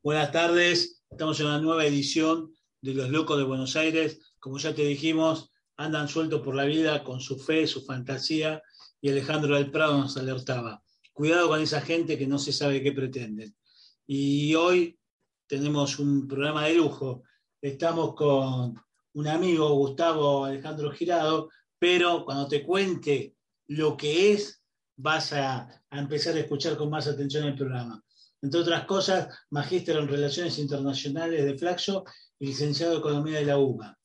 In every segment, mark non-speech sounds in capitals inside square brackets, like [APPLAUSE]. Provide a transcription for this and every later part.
Buenas tardes, estamos en una nueva edición de Los Locos de Buenos Aires. Como ya te dijimos, andan sueltos por la vida con su fe, su fantasía, y Alejandro del Prado nos alertaba. Cuidado con esa gente que no se sabe qué pretenden. Y hoy tenemos un programa de lujo. Estamos con un amigo, Gustavo Alejandro Girado, pero cuando te cuente lo que es, vas a, a empezar a escuchar con más atención el programa. Entre otras cosas, magíster en Relaciones Internacionales de Flaxo y licenciado en Economía de la UBA.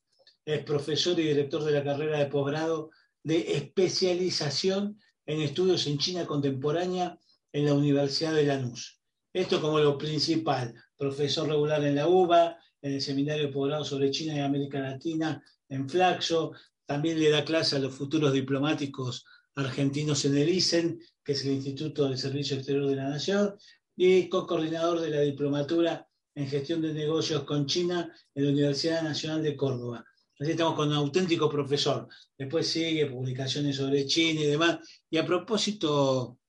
Es profesor y director de la carrera de posgrado de especialización en estudios en China contemporánea en la Universidad de Lanús. Esto como lo principal, profesor regular en la UBA, en el Seminario de Posgrado sobre China y América Latina en Flaxo, también le da clase a los futuros diplomáticos argentinos en el ISEN, que es el Instituto del Servicio Exterior de la Nación, y co-coordinador de la diplomatura en gestión de negocios con China en la Universidad Nacional de Córdoba. Así estamos con un auténtico profesor. Después sigue publicaciones sobre China y demás. Y a propósito,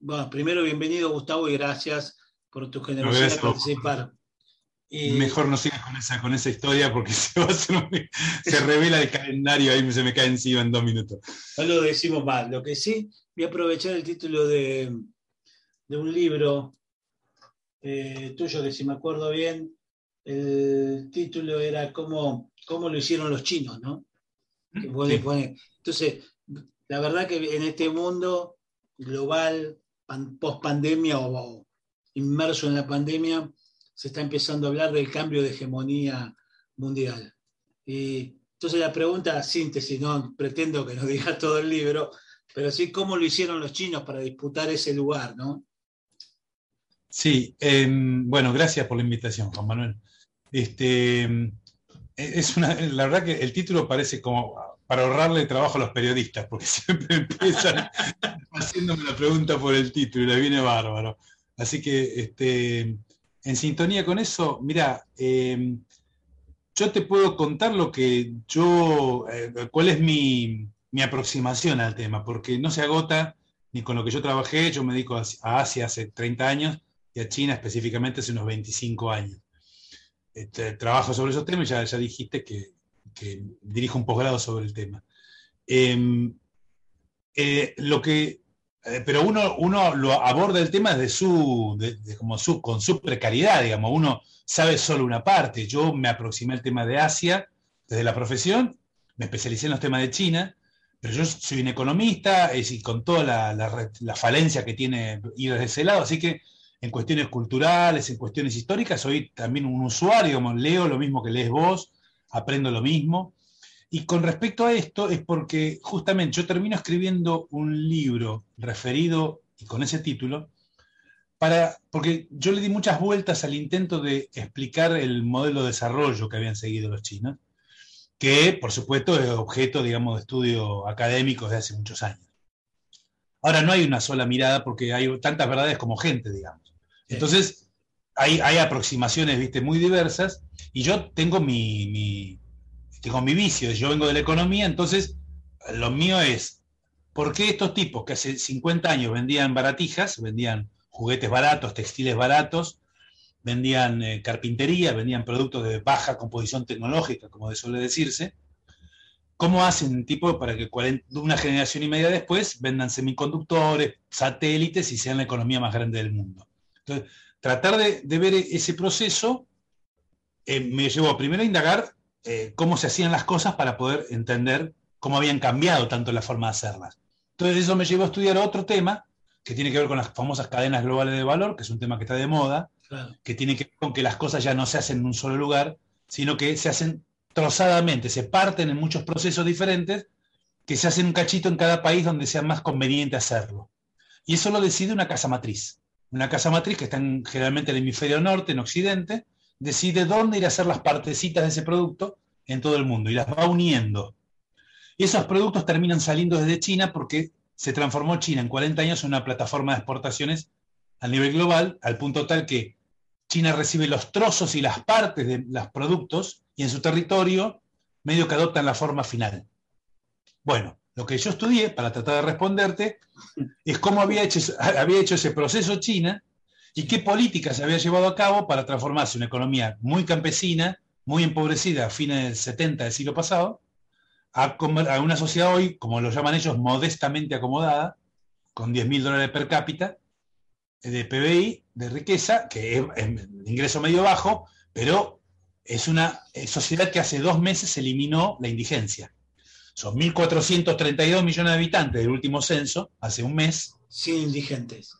bueno, primero bienvenido Gustavo y gracias por tu generosidad de participar. Y... Mejor no sigas con esa, con esa historia porque [LAUGHS] se, va a se revela el calendario ahí se me cae encima en dos minutos. No lo decimos mal. Lo que sí, voy a aprovechar el título de, de un libro eh, tuyo, que si me acuerdo bien, el título era cómo, cómo lo hicieron los chinos, ¿no? Entonces, la verdad que en este mundo global, post pandemia o, inmerso en la pandemia, se está empezando a hablar del cambio de hegemonía mundial. Y entonces la pregunta, síntesis, no pretendo que nos diga todo el libro, pero sí cómo lo hicieron los chinos para disputar ese lugar, ¿no? Sí, em, bueno, gracias por la invitación, Juan Manuel. Este, em, es una, la verdad que el título parece como para ahorrarle trabajo a los periodistas, porque [LAUGHS] siempre empiezan [LAUGHS] haciéndome la pregunta por el título y le viene bárbaro. Así que, este, en sintonía con eso, mira, em, yo te puedo contar lo que yo, eh, cuál es mi, mi aproximación al tema, porque no se agota ni con lo que yo trabajé, yo me dedico a Asia hace 30 años, y a China específicamente hace unos 25 años. Este, trabajo sobre esos temas ya, ya dijiste que, dirijo un posgrado sobre el tema. Em, eh, lo que, eh, pero uno, uno lo aborda el tema desde su, como su, con su precariedad, digamos, uno sabe solo una parte. Yo me aproximé al tema de Asia desde la profesión, me especialicé en los temas de China, pero yo soy un economista y con toda la, falencia que tiene ir desde ese lado, así que en cuestiones culturales, en cuestiones históricas, soy también un usuario, leo lo mismo que lees vos, aprendo lo mismo. Y con respecto a esto es porque justamente yo termino escribiendo un libro referido y con ese título, para, porque yo le di muchas vueltas al intento de explicar el modelo de desarrollo que habían seguido los chinos, que por supuesto es objeto, digamos, de estudio académico desde hace muchos años. Ahora no hay una sola mirada porque hay tantas verdades como gente, digamos. Entonces, hay, aproximaciones, viste, muy diversas, y yo tengo mi, tengo mi vicio, yo vengo de la economía, entonces lo mío es, ¿por qué estos tipos que hace 50 años vendían baratijas, vendían juguetes baratos, textiles baratos, vendían eh, carpintería, vendían productos de baja composición tecnológica, como suele decirse, ¿cómo hacen tipo para que una generación y media después vendan semiconductores, satélites y sean la economía más grande del mundo? Entonces, tratar de, ver ese proceso eh, me llevó primero a indagar eh, cómo se hacían las cosas para poder entender cómo habían cambiado tanto la forma de hacerlas. Entonces eso me llevó a estudiar otro tema que tiene que ver con las famosas cadenas globales de valor, que es un tema que está de moda, que tiene que ver con que las cosas ya no se hacen en un solo lugar, sino que se hacen trozadamente, se parten en muchos procesos diferentes, que se hacen un cachito en cada país donde sea más conveniente hacerlo. Y eso lo decide una casa matriz una casa matriz que está generalmente en el hemisferio norte, en Occidente, decide dónde ir a hacer las partecitas de ese producto en todo el mundo y las va uniendo. Y esos productos terminan saliendo desde China porque se transformó China en 40 años en una plataforma de exportaciones a nivel global, al punto tal que China recibe los trozos y las partes de los productos y en su territorio medio que adoptan la forma final. Bueno, lo que yo estudié, para tratar de responderte, es cómo [LAUGHS] había hecho, ese proceso China y qué políticas había llevado a cabo para transformarse una economía muy campesina, muy empobrecida a fines del 70 del siglo pasado, a, una sociedad hoy, como lo llaman ellos, modestamente acomodada, con 10 mil dólares per cápita de PBI, de riqueza, que es, es ingreso medio bajo, pero es una sociedad que hace dos meses eliminó la indigencia. Son 1.432 millones de habitantes del último censo, hace un mes. Sin indigentes.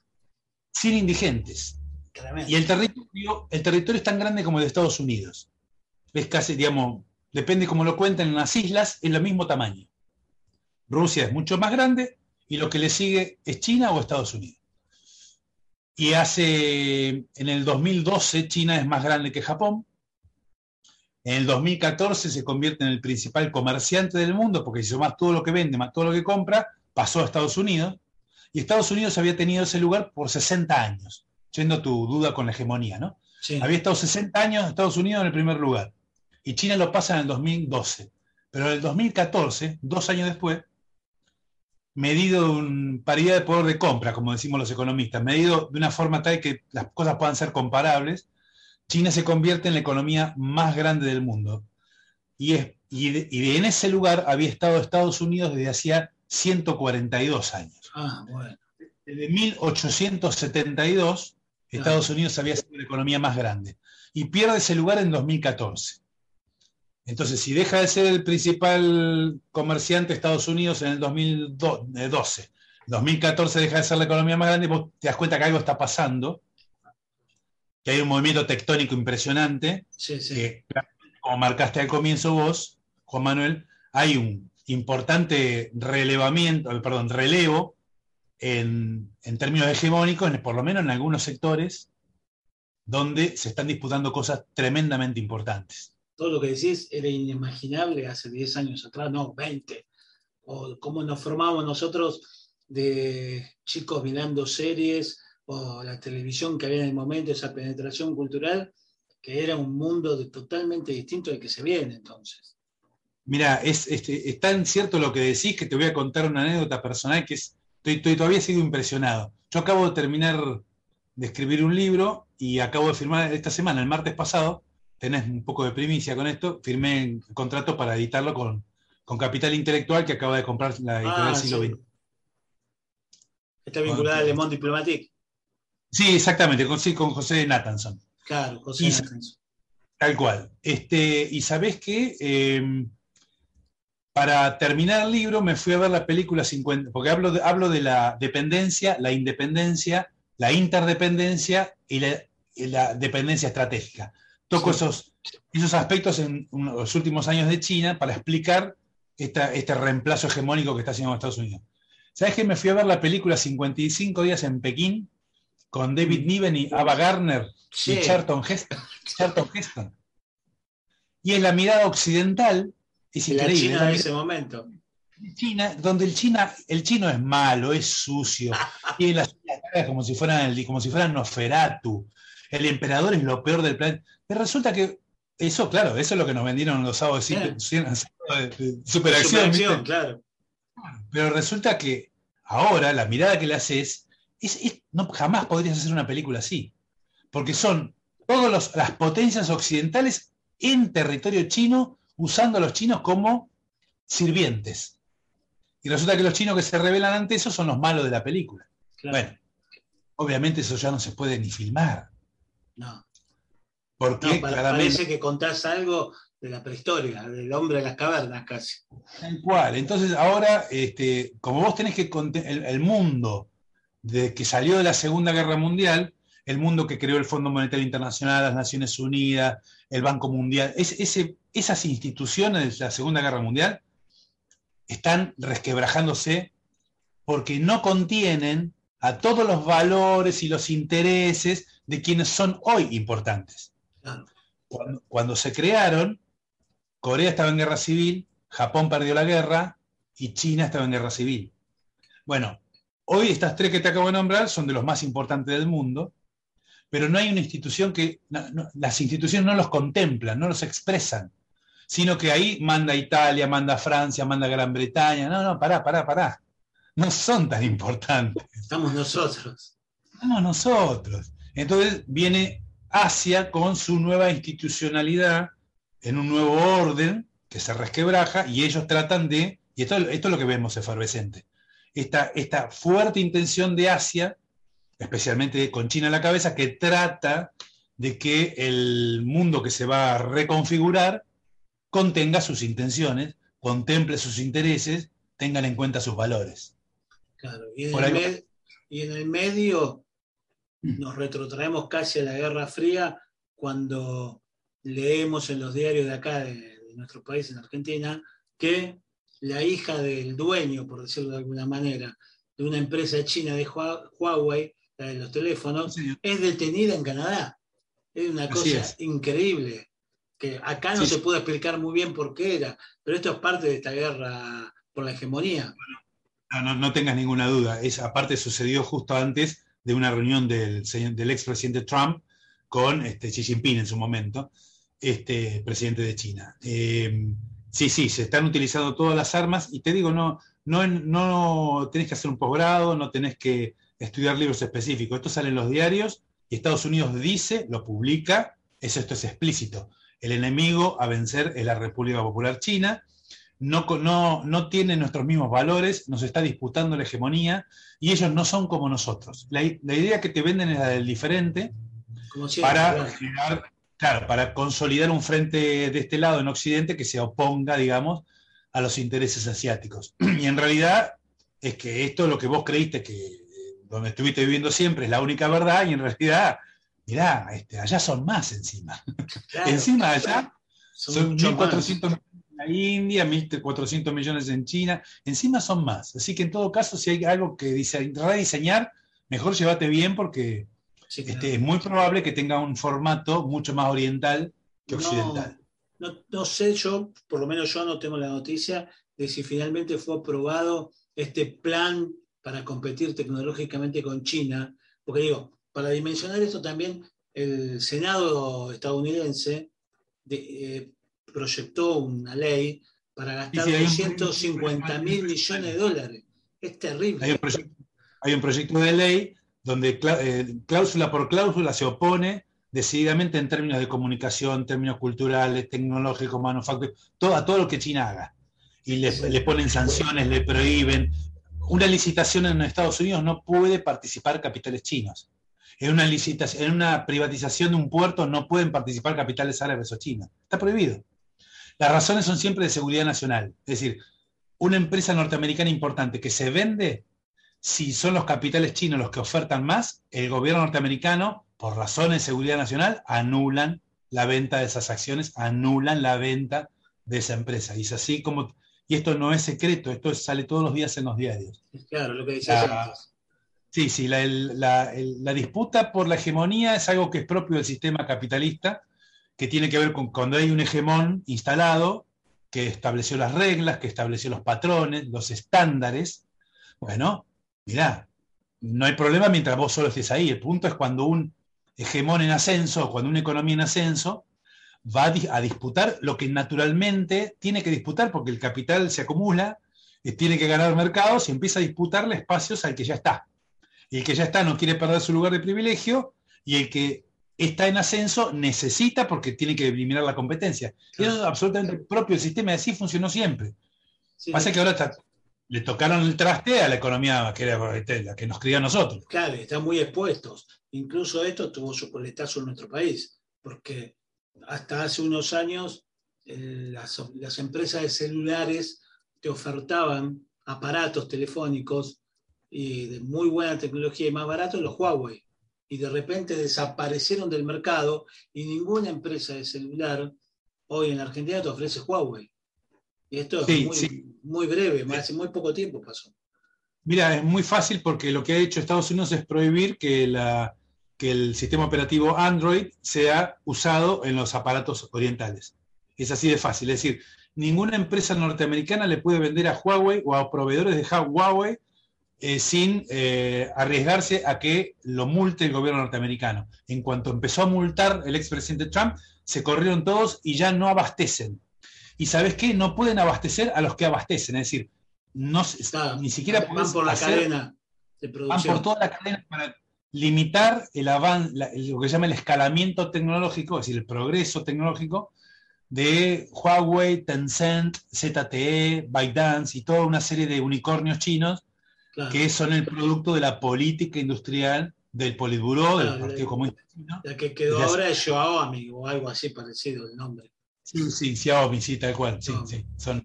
Sin indigentes. Y el territorio, el territorio es tan grande como el de Estados Unidos. Es casi, digamos, depende cómo lo cuenten, en las islas es el mismo tamaño. Rusia es mucho más grande y lo que le sigue es China o Estados Unidos. Y hace, en el 2012, China es más grande que Japón, en el 2014 se convierte en el principal comerciante del mundo, porque hizo más todo lo que vende, más todo lo que compra, pasó a Estados Unidos. Y Estados Unidos había tenido ese lugar por 60 años, yendo tu duda con la hegemonía, ¿no? Había estado 60 años Estados Unidos en el primer lugar. Y China lo pasa en el 2012. Pero en el 2014, dos años después, medido en paridad de poder de compra, como decimos los economistas, medido de una forma tal que las cosas puedan ser comparables, China se convierte en la economía más grande del mundo. Y, es, y, en ese lugar había estado Estados Unidos desde hacía 142 años. Ah, bueno. Desde 1872, Estados Unidos había sido la economía más grande. Y pierde ese lugar en 2014. Entonces, si deja de ser el principal comerciante de Estados Unidos en el 2012, 2014 deja de ser la economía más grande, vos te das cuenta que algo está pasando que hay un movimiento tectónico impresionante, que como marcaste al comienzo vos, Juan Manuel, hay un importante relevamiento, perdón, relevo en, términos hegemónicos, por lo menos en algunos sectores, donde se están disputando cosas tremendamente importantes. Todo lo que decís era inimaginable hace 10 años atrás, no, 20. O cómo nos formamos nosotros de chicos mirando series, o la televisión que había en el momento, esa penetración cultural, que era un mundo totalmente distinto al que se viene entonces. Mira, es, este, tan cierto lo que decís que te voy a contar una anécdota personal que es, estoy, todavía sigo impresionado. Yo acabo de terminar de escribir un libro y acabo de firmar esta semana, el martes pasado, tenés un poco de primicia con esto, firmé el contrato para editarlo con, Capital Intelectual que acaba de comprar la editorial ah, siglo XX. Está vinculada al Le Monde Diplomatique. Sí, exactamente, con, con José Nathanson. Claro, José Nathanson. Tal cual. Este, y sabés que em, para terminar el libro me fui a ver la película 50, porque hablo de, hablo de la dependencia, la independencia, la interdependencia y la, dependencia estratégica. Toco esos, esos aspectos en los últimos años de China para explicar este reemplazo hegemónico que está haciendo Estados Unidos. ¿Sabes que me fui a ver la película 55 días en Pekín? Con David. Niven y Ava Gardner y [LAUGHS] Charlton Heston, Y en la mirada occidental es increíble. China en ese momento. China, donde el, China, el chino es malo, es sucio, [LAUGHS] tiene las caras como si fueran como si fueran Noferatu. El emperador es lo peor del planeta. Pero resulta que eso, claro, eso es lo que nos vendieron los sábados de, [LAUGHS] superacción. claro. Pero resulta que ahora la mirada que le hace es no, jamás podrías hacer una película así, porque son todas las potencias occidentales en territorio chino usando a los chinos como sirvientes. Y resulta que los chinos que se revelan ante eso son los malos de la película. Bueno, obviamente eso ya no se puede ni filmar. No. Porque parece que contás algo de la prehistoria, del hombre de las cavernas casi. Tal cual. Entonces ahora, este, como vos tenés que el, el mundo desde que salió de la Segunda Guerra Mundial, el mundo que creó el Fondo Monetario Internacional, las Naciones Unidas, el Banco Mundial, esas instituciones de la Segunda Guerra Mundial están resquebrajándose porque no contienen a todos los valores y los intereses de quienes son hoy importantes. Cuando, cuando se crearon, Corea estaba en guerra civil, Japón perdió la guerra y China estaba en guerra civil. Bueno, Hoy estas tres que te acabo de nombrar son de los más importantes del mundo, pero no hay una institución que, las instituciones no los contemplan, no los expresan, sino que ahí manda Italia, manda Francia, manda Gran Bretaña. No, no, pará, pará, pará. No son tan importantes. Estamos nosotros. Estamos nosotros. Entonces viene Asia con su nueva institucionalidad, en un nuevo orden que se resquebraja, y ellos tratan de, y esto, esto es lo que vemos efervescente, esta, esta fuerte intención de Asia, especialmente con China a la cabeza, que trata de que el mundo que se va a reconfigurar contenga sus intenciones, contemple sus intereses, tengan en cuenta sus valores. Claro, y en, el, y en el medio nos retrotraemos casi a la Guerra Fría cuando leemos en los diarios de acá, de, nuestro país, en Argentina, que la hija del dueño, por decirlo de alguna manera, de una empresa china de Huawei, la de los teléfonos, es detenida en Canadá. Es una cosa increíble, que acá no se puede explicar muy bien por qué era, pero esto es parte de esta guerra por la hegemonía. No, no, tengas ninguna duda, es, aparte sucedió justo antes de una reunión del, del expresidente Trump con este, Xi Jinping en su momento, este, presidente de China. Eh, sí, sí, se están utilizando todas las armas y te digo, no, no, no tenés que hacer un posgrado, no tenés que estudiar libros específicos, esto sale en los diarios y Estados Unidos dice, lo publica, eso, esto es explícito. El enemigo a vencer es la República Popular China, no, no, no tiene nuestros mismos valores, nos está disputando la hegemonía y ellos no son como nosotros. La, idea que te venden es la del diferente para claro. Para consolidar un frente de este lado en Occidente que se oponga, digamos, a los intereses asiáticos. [CLEARS THROAT] Y en realidad es que esto es lo que vos creíste que donde estuviste viviendo siempre es la única verdad y en realidad, mirá, este, allá son más encima. [LAUGHS] encima allá son, 1.400 millones en la India, 1.400 millones en China, encima son más. Así que en todo caso, si hay algo que rediseñar, mejor llévate bien porque este, es muy probable que tenga un formato mucho más oriental que occidental. No, no, sé, yo, por lo menos yo no tengo la noticia de si finalmente fue aprobado este plan para competir tecnológicamente con China, porque digo, para dimensionar esto también, el Senado estadounidense eh, proyectó una ley para gastar 250 mil millones de dólares. Es terrible. Hay un, proyecto, de ley donde eh, cláusula por cláusula se opone decididamente en términos de comunicación, términos culturales, tecnológicos, manufactura, todo, a todo lo que China haga. Y le, le ponen sanciones, le prohíben, una licitación en Estados Unidos no puede participar capitales chinos. En una, licitación, en una privatización de un puerto no pueden participar capitales árabes o chinos. Está prohibido. Las razones son siempre de seguridad nacional. Es decir, una empresa norteamericana importante que se vende, si son los capitales chinos los que ofertan más, el gobierno norteamericano, por razones de seguridad nacional, anulan la venta de esas acciones, anulan la venta de esa empresa. Y es así como y esto no es secreto, esto sale todos los días en los diarios. Claro, lo que decías antes. Sí, sí, la, disputa por la hegemonía es algo que es propio del sistema capitalista, que tiene que ver con cuando hay un hegemón instalado que estableció las reglas, que estableció los patrones, los estándares. Bueno, mirá, no hay problema mientras vos solo estés ahí. El punto es cuando un hegemón en ascenso, cuando una economía en ascenso, va a, disputar lo que naturalmente tiene que disputar porque el capital se acumula, eh, tiene que ganar mercados y empieza a disputarle espacios al que ya está. Y el que ya está no quiere perder su lugar de privilegio y el que está en ascenso necesita porque tiene que eliminar la competencia. eso es absolutamente propio del sistema, así funcionó siempre. Pasa que ahora le tocaron el traste a la economía que era este, la que nos cría a nosotros. Claro, están muy expuestos. Incluso esto tuvo su coletazo en nuestro país, porque hasta hace unos años eh, las, empresas de celulares te ofertaban aparatos telefónicos y de muy buena tecnología y más baratos, los Huawei. Y de repente desaparecieron del mercado y ninguna empresa de celular hoy en Argentina te ofrece Huawei. Y esto es muy, breve, hace muy poco tiempo pasó. Mira, es muy fácil porque lo que ha hecho Estados Unidos es prohibir que la, que el sistema operativo Android sea usado en los aparatos orientales. Es así de fácil. Es decir, ninguna empresa norteamericana le puede vender a Huawei o a proveedores de Huawei eh, sin eh, arriesgarse a que lo multe el gobierno norteamericano. En cuanto empezó a multar el expresidente Trump, se corrieron todos y ya no abastecen. Y sabes qué? No pueden abastecer a los que abastecen. Es decir, no, ni siquiera van por la cadena de producción. Van por toda la cadena para limitar el lo que se llama el escalamiento tecnológico, es decir, el progreso tecnológico de Huawei, Tencent, ZTE, ByteDance y toda una serie de unicornios chinos que son el producto de la política industrial del Politburó, del Partido Comunista Chino. La que quedó ahora es Xiaomi o algo así parecido el nombre. Sí, sí, Xiaomi, sí, tal cual. Sí, sí, son...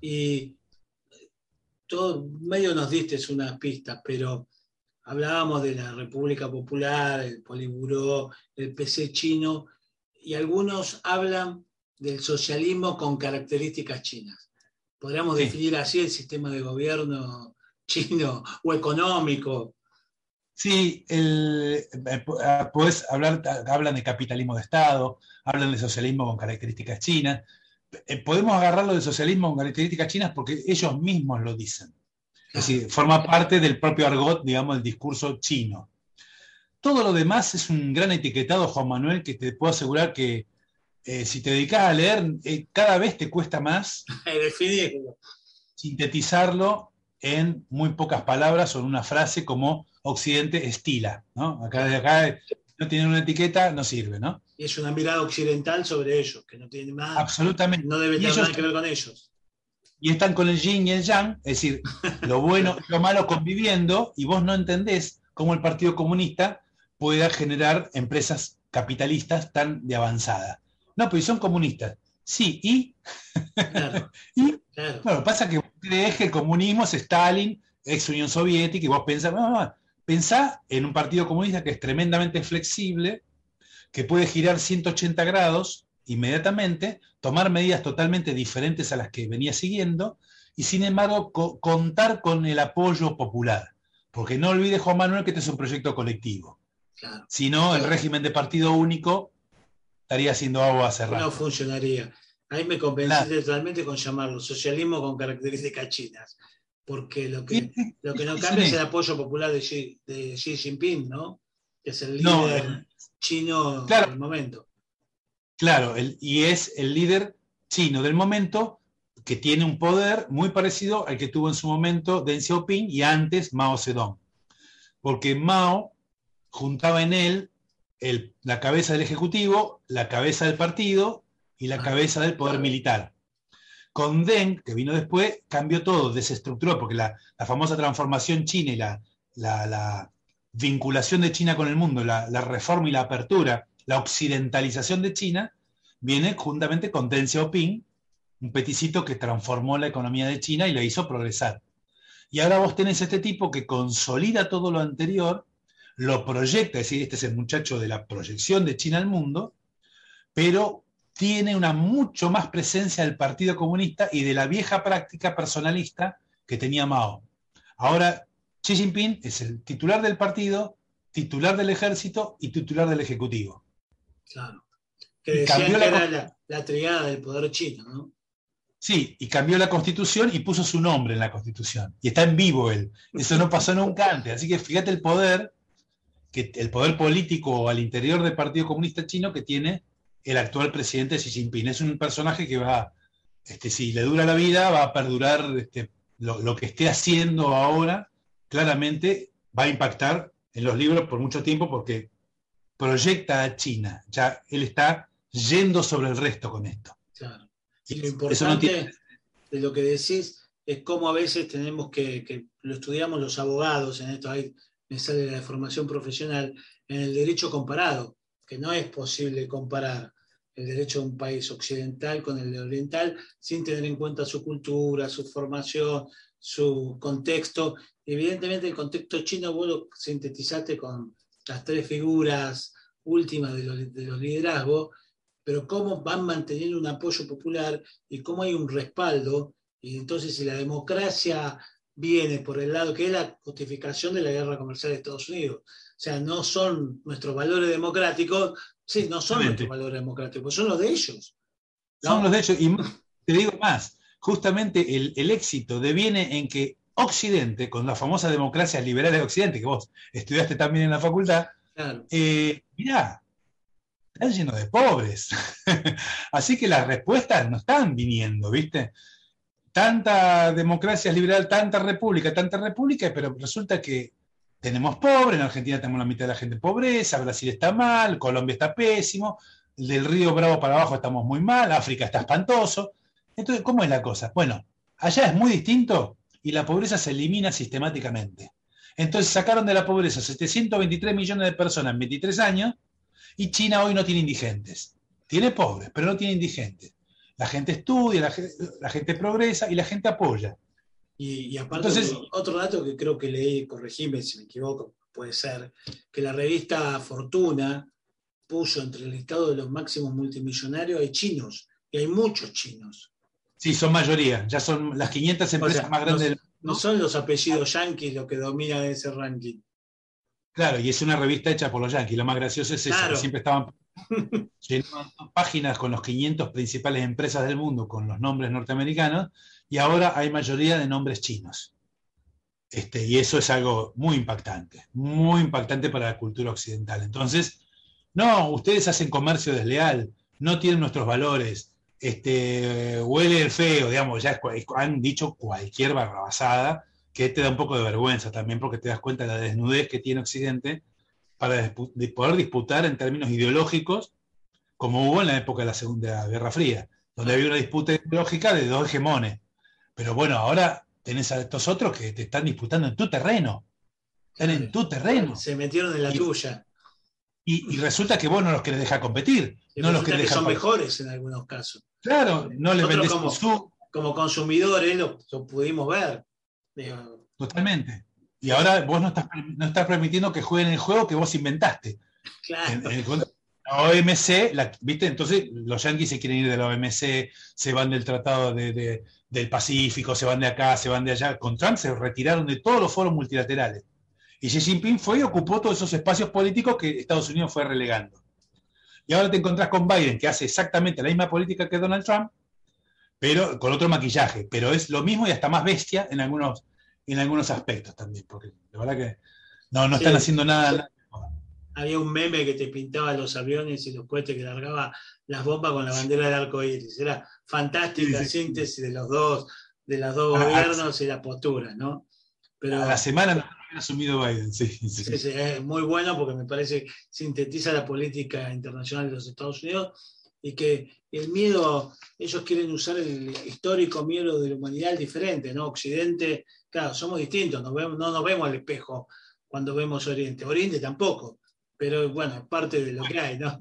Y todo medio nos diste unas pistas, pero hablábamos de la República Popular, el Politburó, el PC chino, y algunos hablan del socialismo con características chinas. Podríamos definir así el sistema de gobierno chino o económico. Sí, el, pues hablar, hablan de capitalismo de Estado, hablan de socialismo con características chinas. Eh, podemos agarrarlo del socialismo con características chinas porque ellos mismos lo dicen. Es decir, forma parte del propio argot, digamos, del discurso chino. Todo lo demás es un gran etiquetado, Juan Manuel, que te puedo asegurar que eh, si te dedicas a leer, cada vez te cuesta más [LAUGHS] sintetizarlo en muy pocas palabras o en una frase como Occidente estila. ¿no? Acá, acá no tienen una etiqueta, no sirve, ¿no? Y es una mirada occidental sobre ellos, que no tiene nada. Absolutamente. No debe tener nada que ver con ellos. Y están con el yin y el yang, es decir, lo bueno y lo malo conviviendo, y vos no entendés cómo el Partido Comunista pueda generar empresas capitalistas tan de avanzada. No, pero son comunistas. Sí, y. [LAUGHS] y Bueno, pasa que crees que el comunismo es Stalin, ex Unión Soviética, y vos pensás, no, pensá en un partido comunista que es tremendamente flexible, que puede girar 180 grados inmediatamente, tomar medidas totalmente diferentes a las que venía siguiendo, y sin embargo contar con el apoyo popular. Porque no olvides, Juan Manuel, que este es un proyecto colectivo. Si no, el régimen de partido único estaría haciendo agua cerrada. No funcionaría. Ahí me convenciste totalmente con llamarlo socialismo con características chinas, porque lo que, lo que no cambia es el apoyo popular de Xi, de Xi Jinping, ¿no? Que es el líder chino del momento. Claro, y es el líder chino del momento que tiene un poder muy parecido al que tuvo en su momento Deng Xiaoping y antes Mao Zedong. Porque Mao juntaba en él la cabeza del Ejecutivo, la cabeza del partido y la cabeza del poder militar. Con Deng, que vino después, cambió todo, desestructuró, porque la, famosa transformación china y la, vinculación de China con el mundo, la, reforma y la apertura, la occidentalización de China, viene juntamente con Deng Xiaoping, un peticito que transformó la economía de China y la hizo progresar. Y ahora vos tenés este tipo que consolida todo lo anterior, lo proyecta, es decir, este es el muchacho de la proyección de China al mundo, pero tiene una mucho más presencia del Partido Comunista y de la vieja práctica personalista que tenía Mao. Ahora, Xi Jinping es el titular del partido, titular del ejército y titular del ejecutivo. Claro. Que decían que era la, la triada del poder chino, ¿no? Sí, y cambió la constitución y puso su nombre en la constitución. Y está en vivo él. Eso no pasó nunca antes. Así que fíjate el poder, que el poder político al interior del Partido Comunista Chino que tiene el actual presidente Xi Jinping. Es un personaje que va, este, si le dura la vida, va a perdurar este, lo, que esté haciendo ahora, claramente va a impactar en los libros por mucho tiempo porque proyecta a China. Ya él está yendo sobre el resto con esto. Claro. Y lo importante de lo que decís es cómo a veces tenemos que, que lo estudiamos los abogados en esto, ahí me sale la formación profesional, en el derecho comparado, que no es posible comparar el derecho de un país occidental con el de oriental sin tener en cuenta su cultura, su formación, su contexto. Evidentemente el contexto chino vos lo sintetizaste con las tres figuras últimas de los, de los liderazgos, pero cómo van manteniendo un apoyo popular y cómo hay un respaldo. Y entonces si la democracia viene por el lado que es la justificación de la guerra comercial de Estados Unidos. O sea, no son nuestros valores democráticos, Sí, no son nuestros valores democráticos, son los de ellos. Son los de ellos. Y te digo más, justamente el, éxito deviene en que Occidente, con la famosa democracia liberal de Occidente, que vos estudiaste también en la facultad, eh, mirá, están llenos de pobres. [LAUGHS] Así que las respuestas no están viniendo, ¿viste? Tanta democracia liberal, tanta república, tanta república, pero resulta que tenemos pobre, en Argentina tenemos la mitad de la gente en pobreza, Brasil está mal, Colombia está pésimo, del río Bravo para abajo estamos muy mal, África está espantoso. Entonces, ¿cómo es la cosa? Bueno, allá es muy distinto y la pobreza se elimina sistemáticamente. Entonces sacaron de la pobreza 723 millones de personas en 23 años y China hoy no tiene indigentes. Tiene pobres, pero no tiene indigentes. La gente estudia, la, gente progresa y la gente apoya. Y, aparte, otro dato que creo que leí, corregime si me equivoco, puede ser, que la revista Fortuna puso entre el listado de los máximos multimillonarios hay chinos, y hay muchos chinos. Sí, son mayoría, ya son las 500 empresas más grandes no, del No son los apellidos yanquis los que dominan ese ranking. Claro, y es una revista hecha por los yanquis. Lo más gracioso es eso, que siempre estaban [LAUGHS] páginas con los 500 principales empresas del mundo con los nombres norteamericanos y ahora hay mayoría de nombres chinos. Este, y eso es algo muy impactante, muy impactante para la cultura occidental. Entonces, no, ustedes hacen comercio desleal, no tienen nuestros valores, este, huele feo, digamos, ya han dicho cualquier barrabasada que te da un poco de vergüenza también porque te das cuenta de la desnudez que tiene Occidente para poder disputar en términos ideológicos, como hubo en la época de la Segunda Guerra Fría, donde había una disputa ideológica de dos hegemones. Pero bueno, ahora tenés a estos otros que te están disputando en tu terreno. Están en tu terreno. Se metieron en la tuya. Y, resulta que vos no los querés dejar competir. no los que son mejores en algunos casos. Claro, no les vendés como, su... como consumidores lo, pudimos ver. Totalmente. Y ahora vos no estás, no estás permitiendo que jueguen el juego que vos inventaste. Claro. la OMC, ¿viste? Entonces los yanquis se quieren ir de la OMC, se van del Tratado del Pacífico, se van de acá, se van de allá. Con Trump se retiraron de todos los foros multilaterales. Y Xi Jinping fue y ocupó todos esos espacios políticos que Estados Unidos fue relegando. Y ahora te encontrás con Biden, que hace exactamente la misma política que Donald Trump, pero con otro maquillaje. Pero es lo mismo y hasta más bestia en algunos, en algunos aspectos también, porque la verdad que no, no están haciendo nada. Había un meme que te pintaba los aviones y los cohetes que largaba las bombas con la bandera del arco iris. Era fantástica síntesis de los dos, de los dos ah, gobiernos y la postura, ¿no? Pero, a la semana asumido Biden, sí, sí. Es muy bueno porque me parece que sintetiza la política internacional de los Estados Unidos y que el miedo, ellos quieren usar el histórico miedo de la humanidad diferente, ¿no? Occidente, claro, somos distintos, no nos vemos al espejo cuando vemos Oriente. Oriente tampoco, pero bueno, es parte de lo que hay, ¿no?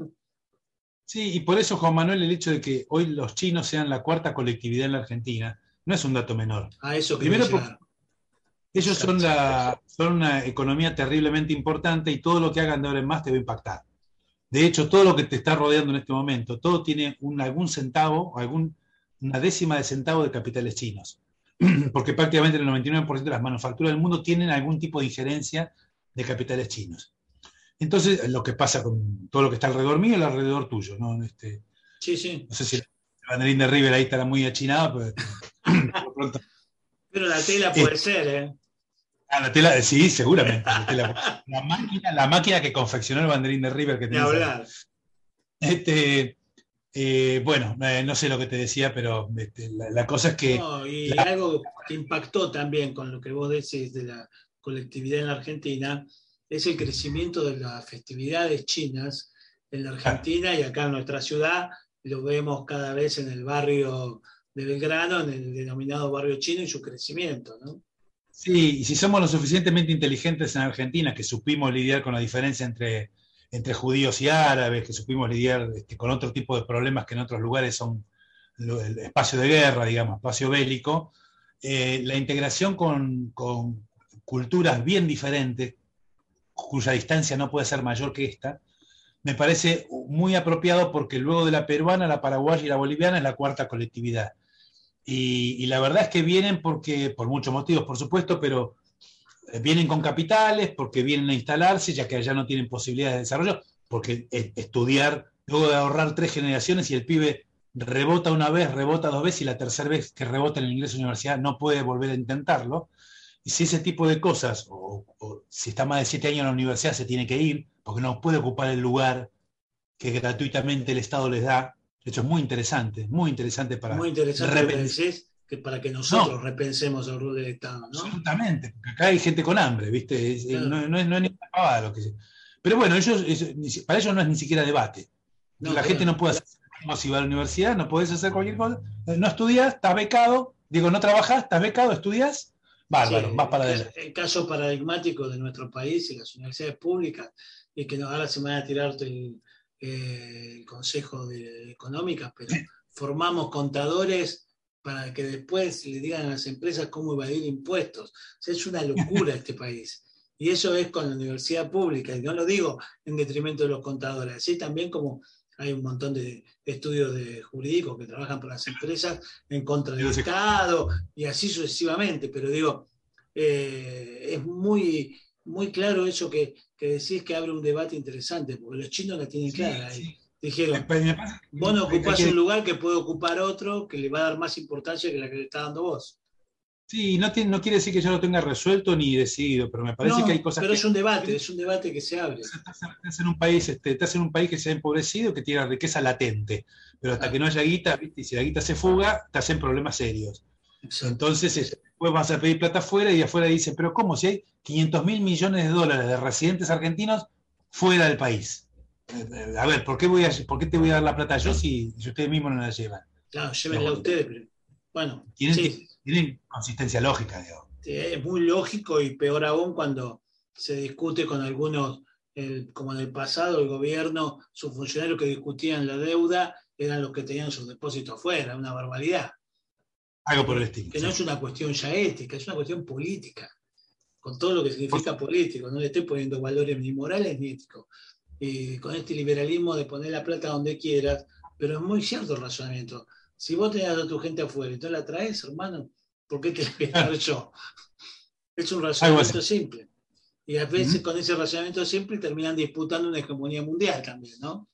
Sí, y por eso, Juan Manuel, el hecho de que hoy los chinos sean la cuarta colectividad en la Argentina no es un dato menor. A eso Primero, porque, ellos son, son una economía terriblemente importante y todo lo que hagan de ahora en más te va a impactar. De hecho, todo lo que te está rodeando en este momento, todo tiene algún centavo, algún, una décima de centavo de capitales chinos. [CLEARS THROAT] Porque prácticamente el 99% de las manufacturas del mundo tienen algún tipo de injerencia de capitales chinos. Entonces, lo que pasa con todo lo que está alrededor mío y alrededor tuyo, ¿no? Este, sí, sí. No sé si el banderín de River ahí estará muy achinado, pero, [LAUGHS] pero la tela puede eh, ser, ¿eh? Ah, la tela, sí, seguramente. La, máquina, que confeccionó el banderín de River que tenía. Este, eh, bueno, eh, no sé lo que te decía, pero este, la, cosa es que. y algo que impactó también con lo que vos decís de la colectividad en la Argentina es el crecimiento de las festividades chinas en la Argentina y acá en nuestra ciudad. Lo vemos cada vez en el barrio de Belgrano, en el denominado barrio chino y su crecimiento, ¿no? Sí, y si somos lo suficientemente inteligentes en Argentina, que supimos lidiar con la diferencia entre, entre judíos y árabes, que supimos lidiar este, con otro tipo de problemas que en otros lugares son el espacio de guerra, digamos, espacio bélico, eh, la integración con, culturas bien diferentes, cuya distancia no puede ser mayor que esta, me parece muy apropiado porque luego de la peruana, la paraguaya y la boliviana es la cuarta colectividad. Y, la verdad es que vienen porque, por muchos motivos, por supuesto, pero vienen con capitales, porque vienen a instalarse, ya que allá no tienen posibilidades de desarrollo, porque eh, estudiar, luego de ahorrar tres generaciones y el pibe rebota una vez, rebota dos veces y la tercera vez que rebota en el ingreso a la universidad no puede volver a intentarlo. Y si ese tipo de cosas, o, o si está más de siete años en la universidad, se tiene que ir, porque no puede ocupar el lugar que gratuitamente el Estado les da, de hecho, es muy interesante, muy interesante para muy interesante que para que nosotros repensemos el rol del Estado. ¿no? Absolutamente, porque acá hay gente con hambre, ¿viste? no, no, es, no es ni pavada lo que sea. Pero bueno, ellos, para ellos no es ni siquiera debate. la gente no puede hacer si va a la universidad, no puedes hacer cualquier cosa. No estudias, estás becado. Digo, no trabajas, estás becado, estudias. Bárbaro, vas para adelante. El caso paradigmático de nuestro país y las universidades públicas es que ahora se me va a tirarte el, eh, Consejo de Económicas, pero formamos contadores para que después le digan a las empresas cómo evadir impuestos. es una locura este país. Y eso es con la universidad pública, y no lo digo en detrimento de los contadores, así también como hay un montón de estudios de jurídicos que trabajan para las empresas en contra del Estado y así sucesivamente, pero digo, eh, es muy, muy claro eso que, que, decís que abre un debate interesante, porque los chinos la tienen clara ahí. Dijeron, vos no ocupás un lugar que puede ocupar otro que le va a dar más importancia que la que le está dando vos. Sí, no, no quiere decir que yo lo tenga resuelto ni decidido, pero me parece que hay cosas. Pero es un debate, es un debate que se abre. Estás en un país, este, estás en un país que se ha empobrecido, que tiene riqueza latente, pero hasta que no haya guita, y si la guita se fuga, estás en problemas serios. Entonces, después vas a pedir plata afuera y afuera dicen, pero ¿cómo? Si hay 500 mil millones de dólares de residentes argentinos fuera del país. A ver, ¿por qué, voy a, ¿por qué te voy a dar la plata yo si, ustedes mismos no la llevan? Claro, llévenla ustedes, pero bueno. sí tienen consistencia lógica, digo. Es muy lógico y peor aún cuando se discute con algunos, como en el pasado, el gobierno, sus funcionarios que discutían la deuda eran los que tenían sus depósitos afuera, una barbaridad. Algo por el estilo. Que no es una cuestión ya ética, es una cuestión política, con todo lo que significa político. No le estoy poniendo valores ni morales ni éticos. Y con este liberalismo de poner la plata donde quieras, pero es muy cierto el razonamiento. Si vos tenés a tu gente afuera y tú la traes, hermano, ¿Por qué te voy a dar yo? [LAUGHS] Es un razonamiento simple. Y a veces con ese razonamiento simple terminan disputando una hegemonía mundial también, ¿no?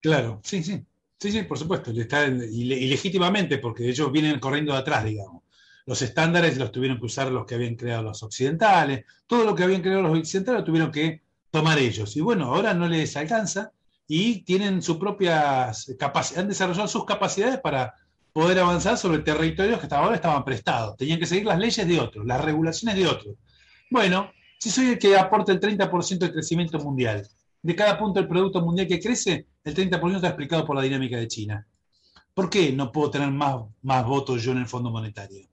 Claro, sí, sí. Sí, sí, por supuesto. y, legítimamente, porque ellos vienen corriendo de atrás, digamos. Los estándares los tuvieron que usar los que habían creado los occidentales. Todo lo que habían creado los occidentales lo tuvieron que tomar ellos. Y bueno, ahora no les alcanza y tienen sus propias capacidades, han desarrollado sus capacidades para poder avanzar sobre territorios que hasta ahora estaban prestados. Tenían que seguir las leyes de otros, las regulaciones de otros. Bueno, si soy el que aporta el 30% del crecimiento mundial, de cada punto del Producto Mundial que crece, el 30% está explicado por la dinámica de China. ¿Por qué no puedo tener más, más votos yo en el Fondo Monetario?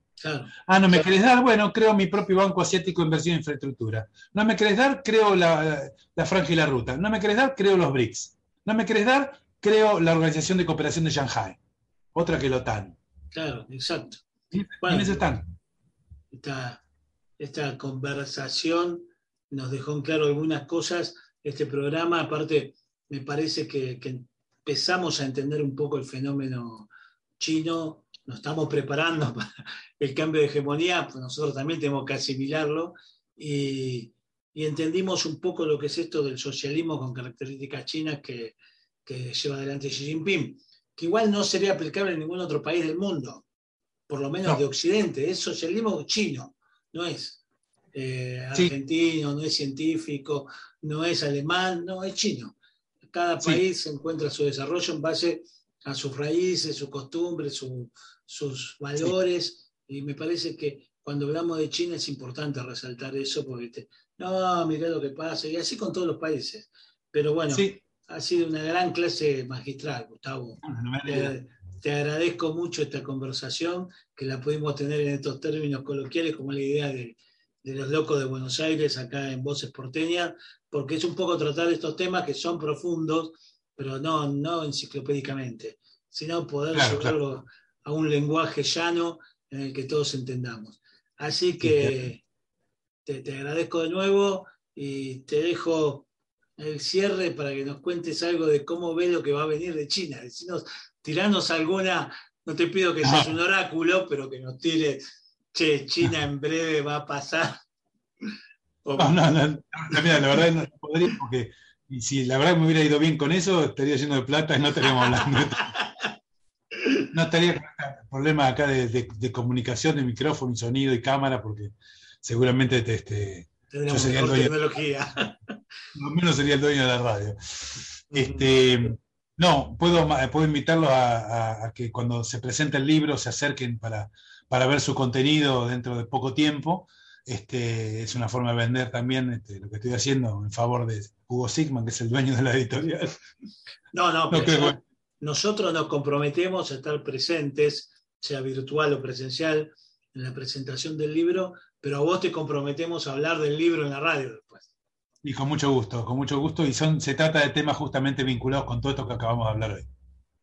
Ah, ¿no me querés dar? Bueno, creo mi propio Banco Asiático de Inversión en Infraestructura. ¿No me querés dar? Creo la, la franja y la ruta. ¿No me querés dar? Creo los BRICS. ¿No me querés dar? Creo la Organización de Cooperación de Shanghai otra que la OTAN. Claro, exacto. ¿Quiénes están? Esta, esta conversación nos dejó en claro algunas cosas. Este programa, aparte, me parece que, empezamos a entender un poco el fenómeno chino, nos estamos preparando [LAUGHS] para el cambio de hegemonía, pues nosotros también tenemos que asimilarlo y, entendimos un poco lo que es esto del socialismo con características chinas que, que lleva adelante Xi Jinping que igual no sería aplicable en ningún otro país del mundo, por lo menos de Occidente, es socialismo chino, no es eh, argentino, no es científico, no es alemán, no, es chino. Cada país encuentra su desarrollo en base a sus raíces, sus costumbres, sus valores, y me parece que cuando hablamos de China es importante resaltar eso, porque no, mira lo que pasa, y así con todos los países. Pero bueno, ha sido una gran clase magistral, Gustavo. te, agradezco mucho esta conversación, que la pudimos tener en estos términos coloquiales, como la idea de, los locos de Buenos Aires, acá en Voces Porteñas, porque es un poco tratar estos temas que son profundos, pero no, no enciclopédicamente, sino poder llevarlo a un lenguaje llano en el que todos entendamos. Así que te, te agradezco de nuevo y te dejo el cierre para que nos cuentes algo de cómo ves lo que va a venir de China. Decinos, tiranos alguna, no te pido que seas un oráculo, pero que nos tire, che, China en breve va a pasar. [LAUGHS] No, no, no, la verdad no podría, porque si la verdad me hubiera ido bien con eso, estaría lleno de plata y no estaríamos hablando. [LAUGHS] no estaría con problema acá de, comunicación, de micrófono, y sonido y cámara, porque seguramente te, este, yo sería el dueño, tecnología. [LAUGHS] Lo menos sería el dueño de la radio. Este, no, puedo, puedo invitarlos a, que cuando se presente el libro se acerquen para, para ver su contenido dentro de poco tiempo. Este, es una forma de vender también este, lo que estoy haciendo en favor de Hugo Sigman, que es el dueño de la editorial. No, no, pero nosotros nos comprometemos a estar presentes, sea virtual o presencial, en la presentación del libro, pero a vos te comprometemos a hablar del libro en la radio después. Y con mucho gusto, con mucho gusto. Y son, se trata de temas justamente vinculados con todo esto que acabamos de hablar hoy.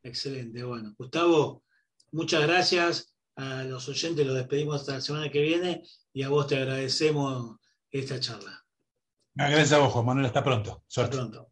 Excelente, bueno. Gustavo, muchas gracias. A los oyentes los despedimos hasta la semana que viene y a vos te agradecemos esta charla. Gracias a vos, Juan Manuel. Hasta pronto. Hasta pronto.